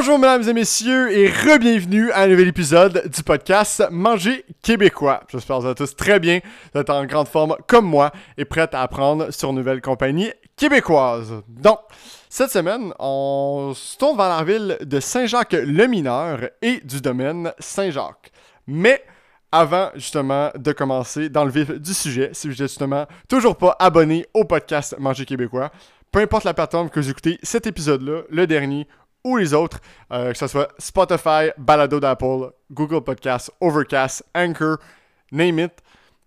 Bonjour mesdames et messieurs et re-bienvenue à un nouvel épisode du podcast Manger québécois. J'espère que vous êtes tous très bien, vous êtes en grande forme comme moi et prêts à apprendre sur une nouvelle compagnie québécoise. Donc, cette semaine, on se tourne vers la ville de Saint-Jacques-le-Mineur et du domaine Saint-Jacques. Mais avant justement de commencer dans le vif du sujet, si vous êtes justement toujours pas abonné au podcast Manger québécois, peu importe la plateforme que vous écoutez cet épisode-là, le dernier ou les autres, euh, que ce soit Spotify, Balado d'Apple, Google Podcasts, Overcast, Anchor, name it.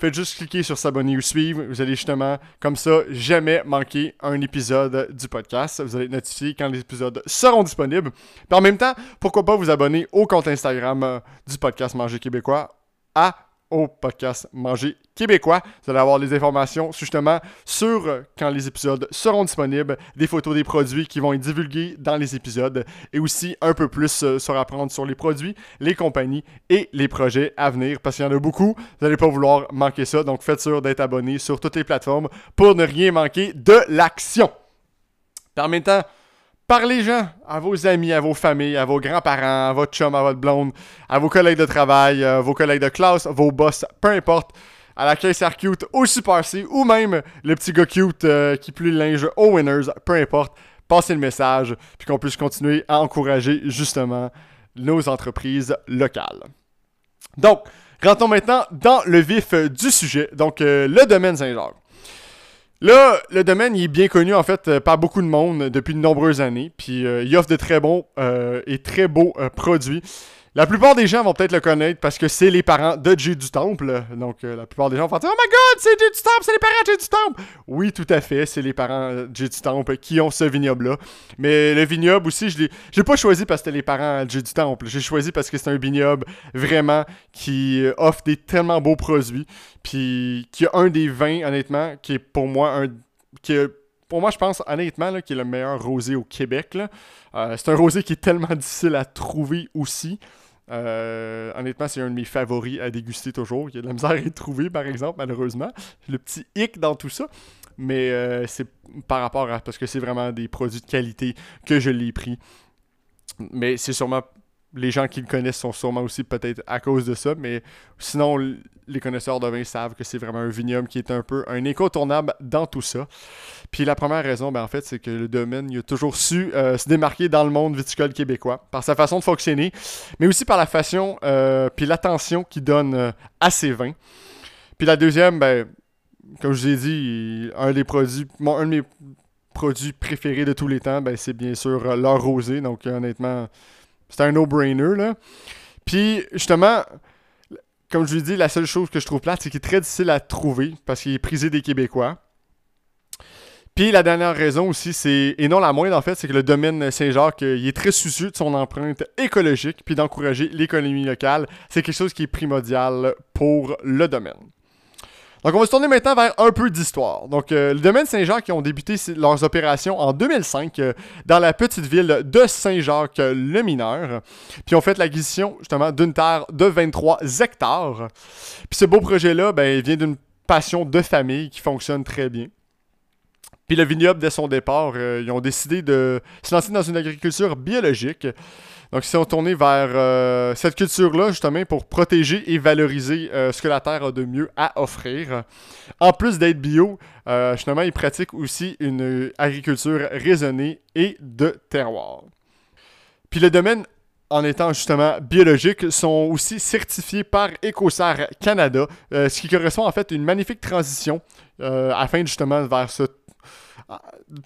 Faites juste cliquer sur s'abonner ou suivre. Vous allez justement, comme ça, jamais manquer un épisode du podcast. Vous allez être notifié quand les épisodes seront disponibles. Puis en même temps, pourquoi pas vous abonner au compte Instagram euh, du podcast Manger Québécois à au podcast Manger québécois. Vous allez avoir les informations justement sur euh, quand les épisodes seront disponibles, des photos des produits qui vont être divulgués dans les épisodes et aussi un peu plus euh, sur apprendre sur les produits, les compagnies et les projets à venir parce qu'il y en a beaucoup. Vous n'allez pas vouloir manquer ça, donc faites sûr d'être abonné sur toutes les plateformes pour ne rien manquer de l'action. Temps, Parlez-en à vos amis, à vos familles, à vos grands-parents, à votre chum, à votre blonde, à vos collègues de travail, à vos collègues de classe, vos boss, peu importe, à la caissière cute, au Super C, ou même le petit gars cute euh, qui plie le linge aux winners, peu importe, passez le message, puis qu'on puisse continuer à encourager justement nos entreprises locales. Donc, rentrons maintenant dans le vif du sujet, donc euh, le domaine Saint-Jacques. Là, le domaine il est bien connu en fait euh, par beaucoup de monde depuis de nombreuses années. Puis euh, il offre de très bons euh, et très beaux produits. La plupart des gens vont peut-être le connaître parce que c'est les parents de Jay du Temple. Donc la plupart des gens vont dire Oh my god, c'est Jay du Temple, c'est les parents de Jay du Temple. Oui, tout à fait, c'est les parents de Jay du Temple qui ont ce vignoble-là. Mais le vignoble aussi, je l'ai pas choisi parce que c'était les parents de Jay du Temple. J'ai choisi parce que c'est un vignoble vraiment qui offre des tellement beaux produits. Puis qui a un des vins, honnêtement, qui est pour moi un. Qui pour moi, je pense honnêtement qui est le meilleur rosé au Québec. Euh, c'est un rosé qui est tellement difficile à trouver aussi. Euh, honnêtement, c'est un de mes favoris à déguster toujours. Il y a de la misère à trouver, par exemple, malheureusement. Le petit hic dans tout ça. Mais euh, c'est par rapport à. Parce que c'est vraiment des produits de qualité que je l'ai pris. Mais c'est sûrement les gens qui le connaissent sont sûrement aussi peut-être à cause de ça, mais sinon, les connaisseurs de vin savent que c'est vraiment un vignoble qui est un peu un incontournable dans tout ça. Puis la première raison, ben, en fait, c'est que le domaine il a toujours su euh, se démarquer dans le monde viticole québécois par sa façon de fonctionner, mais aussi par la façon euh, puis l'attention qu'il donne euh, à ses vins. Puis la deuxième, ben, comme je vous ai dit, un des produits, un de mes produits préférés de tous les temps, ben, c'est bien sûr leur rosé. Donc honnêtement, c'est un no-brainer, là. Puis, justement, comme je lui dis, la seule chose que je trouve plate, c'est qu'il est très difficile à trouver parce qu'il est prisé des Québécois. Puis la dernière raison aussi, c'est, et non la moindre en fait, c'est que le domaine Saint-Jacques, il est très soucieux de son empreinte écologique, puis d'encourager l'économie locale. C'est quelque chose qui est primordial pour le domaine. Donc, on va se tourner maintenant vers un peu d'histoire. Donc, euh, le domaine Saint-Jacques ont débuté leurs opérations en 2005 euh, dans la petite ville de Saint-Jacques-le-Mineur. Puis, ont fait l'acquisition justement d'une terre de 23 hectares. Puis, ce beau projet-là, ben, vient d'une passion de famille qui fonctionne très bien. Puis le vignoble, dès son départ, euh, ils ont décidé de se lancer dans une agriculture biologique. Donc, ils sont tournés vers euh, cette culture-là, justement, pour protéger et valoriser euh, ce que la Terre a de mieux à offrir. En plus d'être bio, justement, ils pratiquent aussi une agriculture raisonnée et de terroir. Puis le domaine en étant justement biologique, sont aussi certifiés par EcoSar Canada, ce qui correspond en fait à une magnifique transition afin justement vers ce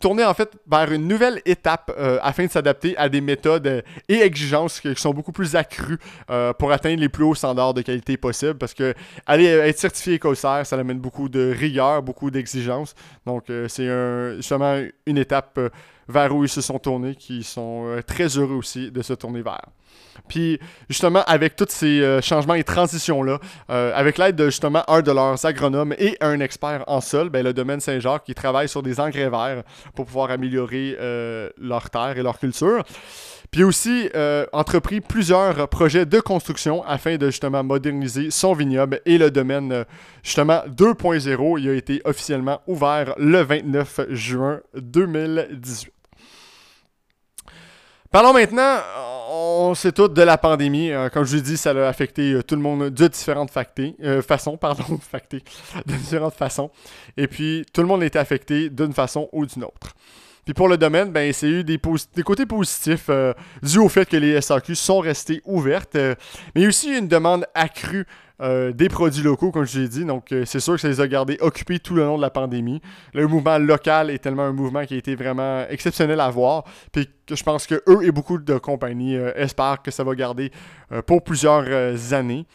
tourner en fait vers une nouvelle étape euh, afin de s'adapter à des méthodes euh, et exigences qui sont beaucoup plus accrues euh, pour atteindre les plus hauts standards de qualité possibles parce que aller être certifié écossaire, ça amène beaucoup de rigueur, beaucoup d'exigences. Donc c'est un, une étape vers où ils se sont tournés qui sont très heureux aussi de se tourner vers. Puis justement, avec tous ces euh, changements et transitions-là, euh, avec l'aide de justement un de leurs agronomes et un expert en sol, ben, le domaine Saint-Jacques, qui travaille sur des engrais verts pour pouvoir améliorer euh, leur terre et leur culture. Puis aussi entrepris plusieurs projets de construction afin de justement moderniser son vignoble et le domaine justement 2.0. Il a été officiellement ouvert le 29 juin 2018. Parlons maintenant on sait tout de la pandémie. Euh, comme je l'ai dit, ça a affecté euh, tout le monde de différentes façons, pardon, de différentes façons. Et puis, tout le monde a affecté d'une façon ou d'une autre. Puis pour le domaine, ben, c'est eu des, des, côtés positifs dû au fait que les SAQ sont restées ouvertes, mais y a aussi une demande accrue euh, des produits locaux, comme je l'ai dit. Donc, euh, c'est sûr que ça les a gardés occupés tout le long de la pandémie. Le mouvement local est tellement un mouvement qui a été vraiment exceptionnel à voir. Puis que je pense que eux et beaucoup de compagnies euh, espèrent que ça va garder pour plusieurs années.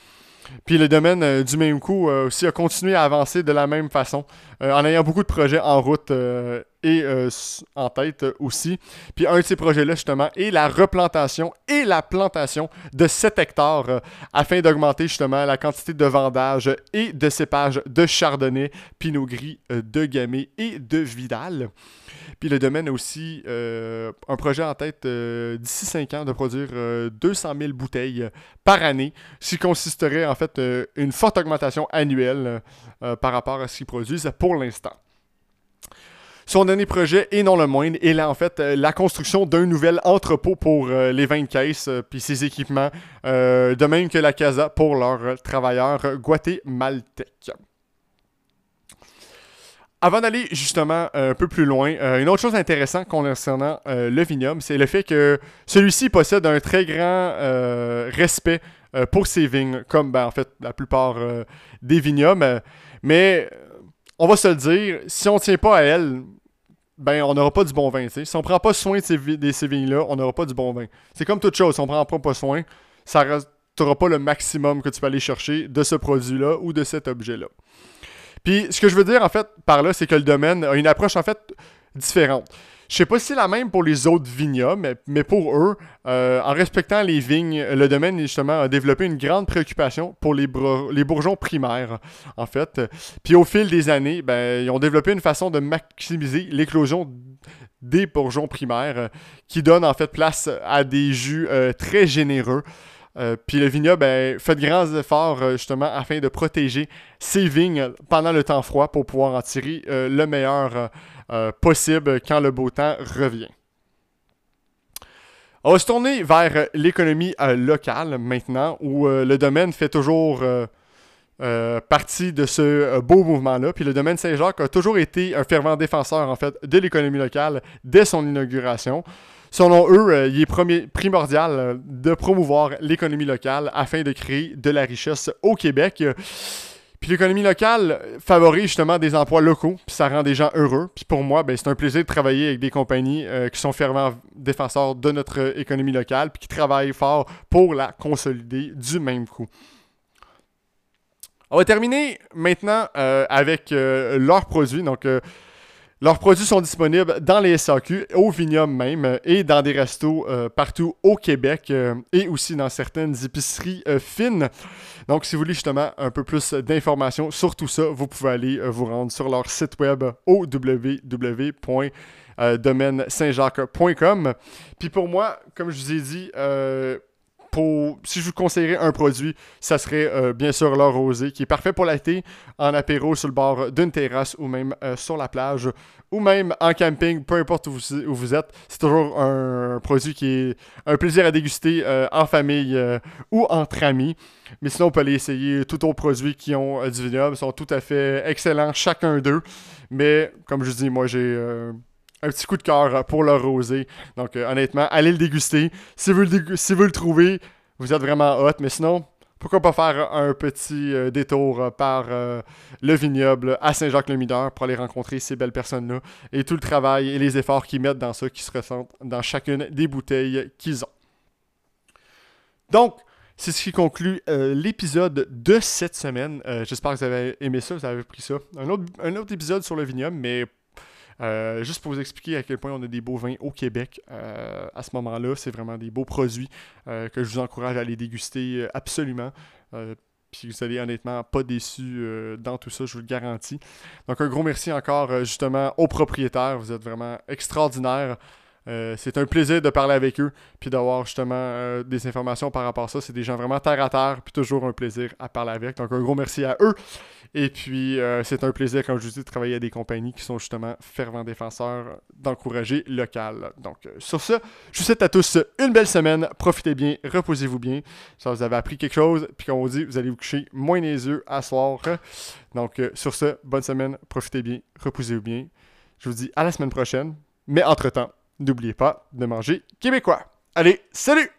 Puis le domaine euh, du même coup euh, aussi a continué à avancer de la même façon, en ayant beaucoup de projets en route et en tête aussi. Puis un de ces projets-là, justement, est la replantation et la plantation de 7 hectares afin d'augmenter justement la quantité de vendage et de cépages de chardonnay, pinot gris, de gamay et de vidal. Puis le domaine a aussi euh, un projet en tête euh, d'ici 5 ans de produire 200 euh, 000 bouteilles par année, ce qui consisterait en fait une forte augmentation annuelle par rapport à ce qu'ils produisent pour l'instant. Son dernier projet, et non le moindre, est là, en fait la construction d'un nouvel entrepôt pour les 20 caisses puis ses équipements, de même que la Casa pour leurs travailleurs guatémaltèques. Avant d'aller justement un peu plus loin, euh, une autre chose intéressante concernant euh, le vignoble, c'est le fait que celui-ci possède un très grand euh, respect pour ses vignes, comme ben, en fait la plupart des vignobles. mais on va se le dire, si on ne tient pas à elle, ben on n'aura pas du bon vin. Si on prend pas soin de ces, vignes-là, on n'aura pas du bon vin. C'est comme toute chose, si on prend pas soin, ça restera pas le maximum que tu peux aller chercher de ce produit-là ou de cet objet-là. Puis ce que je veux dire en fait par là, c'est que le domaine a une approche en fait différente. Je sais pas si c'est la même pour les autres vignobles, mais, pour eux, euh, en respectant les vignes, le domaine justement a développé une grande préoccupation pour les, bourgeons primaires, en fait. Puis au fil des années, ben, ils ont développé une façon de maximiser l'éclosion des bourgeons primaires, qui donne en fait place à des jus euh, très généreux. Euh, puis le vignoble ben, fait de grands efforts euh, justement afin de protéger ses vignes pendant le temps froid pour pouvoir en tirer euh, le meilleur possible quand le beau temps revient. On va se tourner vers l'économie locale maintenant, où le domaine fait toujours partie de ce beau mouvement-là. Puis le domaine Saint-Jacques a toujours été un fervent défenseur en fait de l'économie locale dès son inauguration. Selon eux, euh, il est primordial euh, de promouvoir l'économie locale afin de créer de la richesse au Québec. Puis l'économie locale favorise justement des emplois locaux, puis ça rend des gens heureux. Puis pour moi, ben, c'est un plaisir de travailler avec des compagnies euh, qui sont fervents défenseurs de notre économie locale, puis qui travaillent fort pour la consolider du même coup. On va terminer maintenant avec leurs produits. Donc, leurs produits sont disponibles dans les SAQ, au Vignoble même, euh, et dans des restos euh, partout au Québec, euh, et aussi dans certaines épiceries fines. Donc, si vous voulez justement un peu plus d'informations sur tout ça, vous pouvez aller vous rendre sur leur site web au www.domaine-saint-jacques.com. Puis pour moi, comme je vous ai dit, si je vous conseillerais un produit, ça serait euh, bien sûr l'or rosé, qui est parfait pour l'été, en apéro sur le bord d'une terrasse ou même euh, sur la plage, ou même en camping, peu importe où vous, êtes. C'est toujours un, produit qui est un plaisir à déguster euh, en famille ou entre amis. Mais sinon, on peut aller essayer tout autre produit qui ont du vignoble. Ils sont tout à fait excellents, chacun d'eux. Mais comme je dis, moi j'ai un petit coup de cœur pour le rosé. Donc, euh, honnêtement, allez le déguster. Si vous le, si vous le trouvez, vous êtes vraiment hot. Mais sinon, pourquoi pas faire un petit euh, détour euh, par le vignoble à Saint-Jacques-le-Mineur pour aller rencontrer ces belles personnes-là et tout le travail et les efforts qu'ils mettent dans ça, qui se ressentent dans chacune des bouteilles qu'ils ont. Donc, c'est ce qui conclut l'épisode de cette semaine. J'espère que vous avez aimé ça, vous avez pris ça. Un autre, un autre épisode sur le vignoble, mais euh, juste pour vous expliquer à quel point on a des beaux vins au Québec euh, à ce moment-là, c'est vraiment des beaux produits euh, que je vous encourage à aller déguster absolument. puis vous allez honnêtement pas déçus dans tout ça, je vous le garantis. Donc un gros merci encore justement aux propriétaires, vous êtes vraiment extraordinaires. Euh, c'est un plaisir de parler avec eux, puis d'avoir justement euh, des informations par rapport à ça. C'est des gens vraiment terre à terre, puis toujours un plaisir à parler avec. Donc un gros merci à eux. Et puis euh, c'est un plaisir, comme je vous dis, de travailler à des compagnies qui sont justement fervents défenseurs d'encourager local. Donc sur ce, je vous souhaite à tous une belle semaine. Profitez bien, reposez-vous bien. Ça vous avez appris quelque chose, puis comme on dit, vous allez vous coucher moins les yeux à soir. Donc sur ce, bonne semaine, profitez bien, reposez-vous bien. Je vous dis à la semaine prochaine. Mais entre-temps, n'oubliez pas de manger québécois. Allez, salut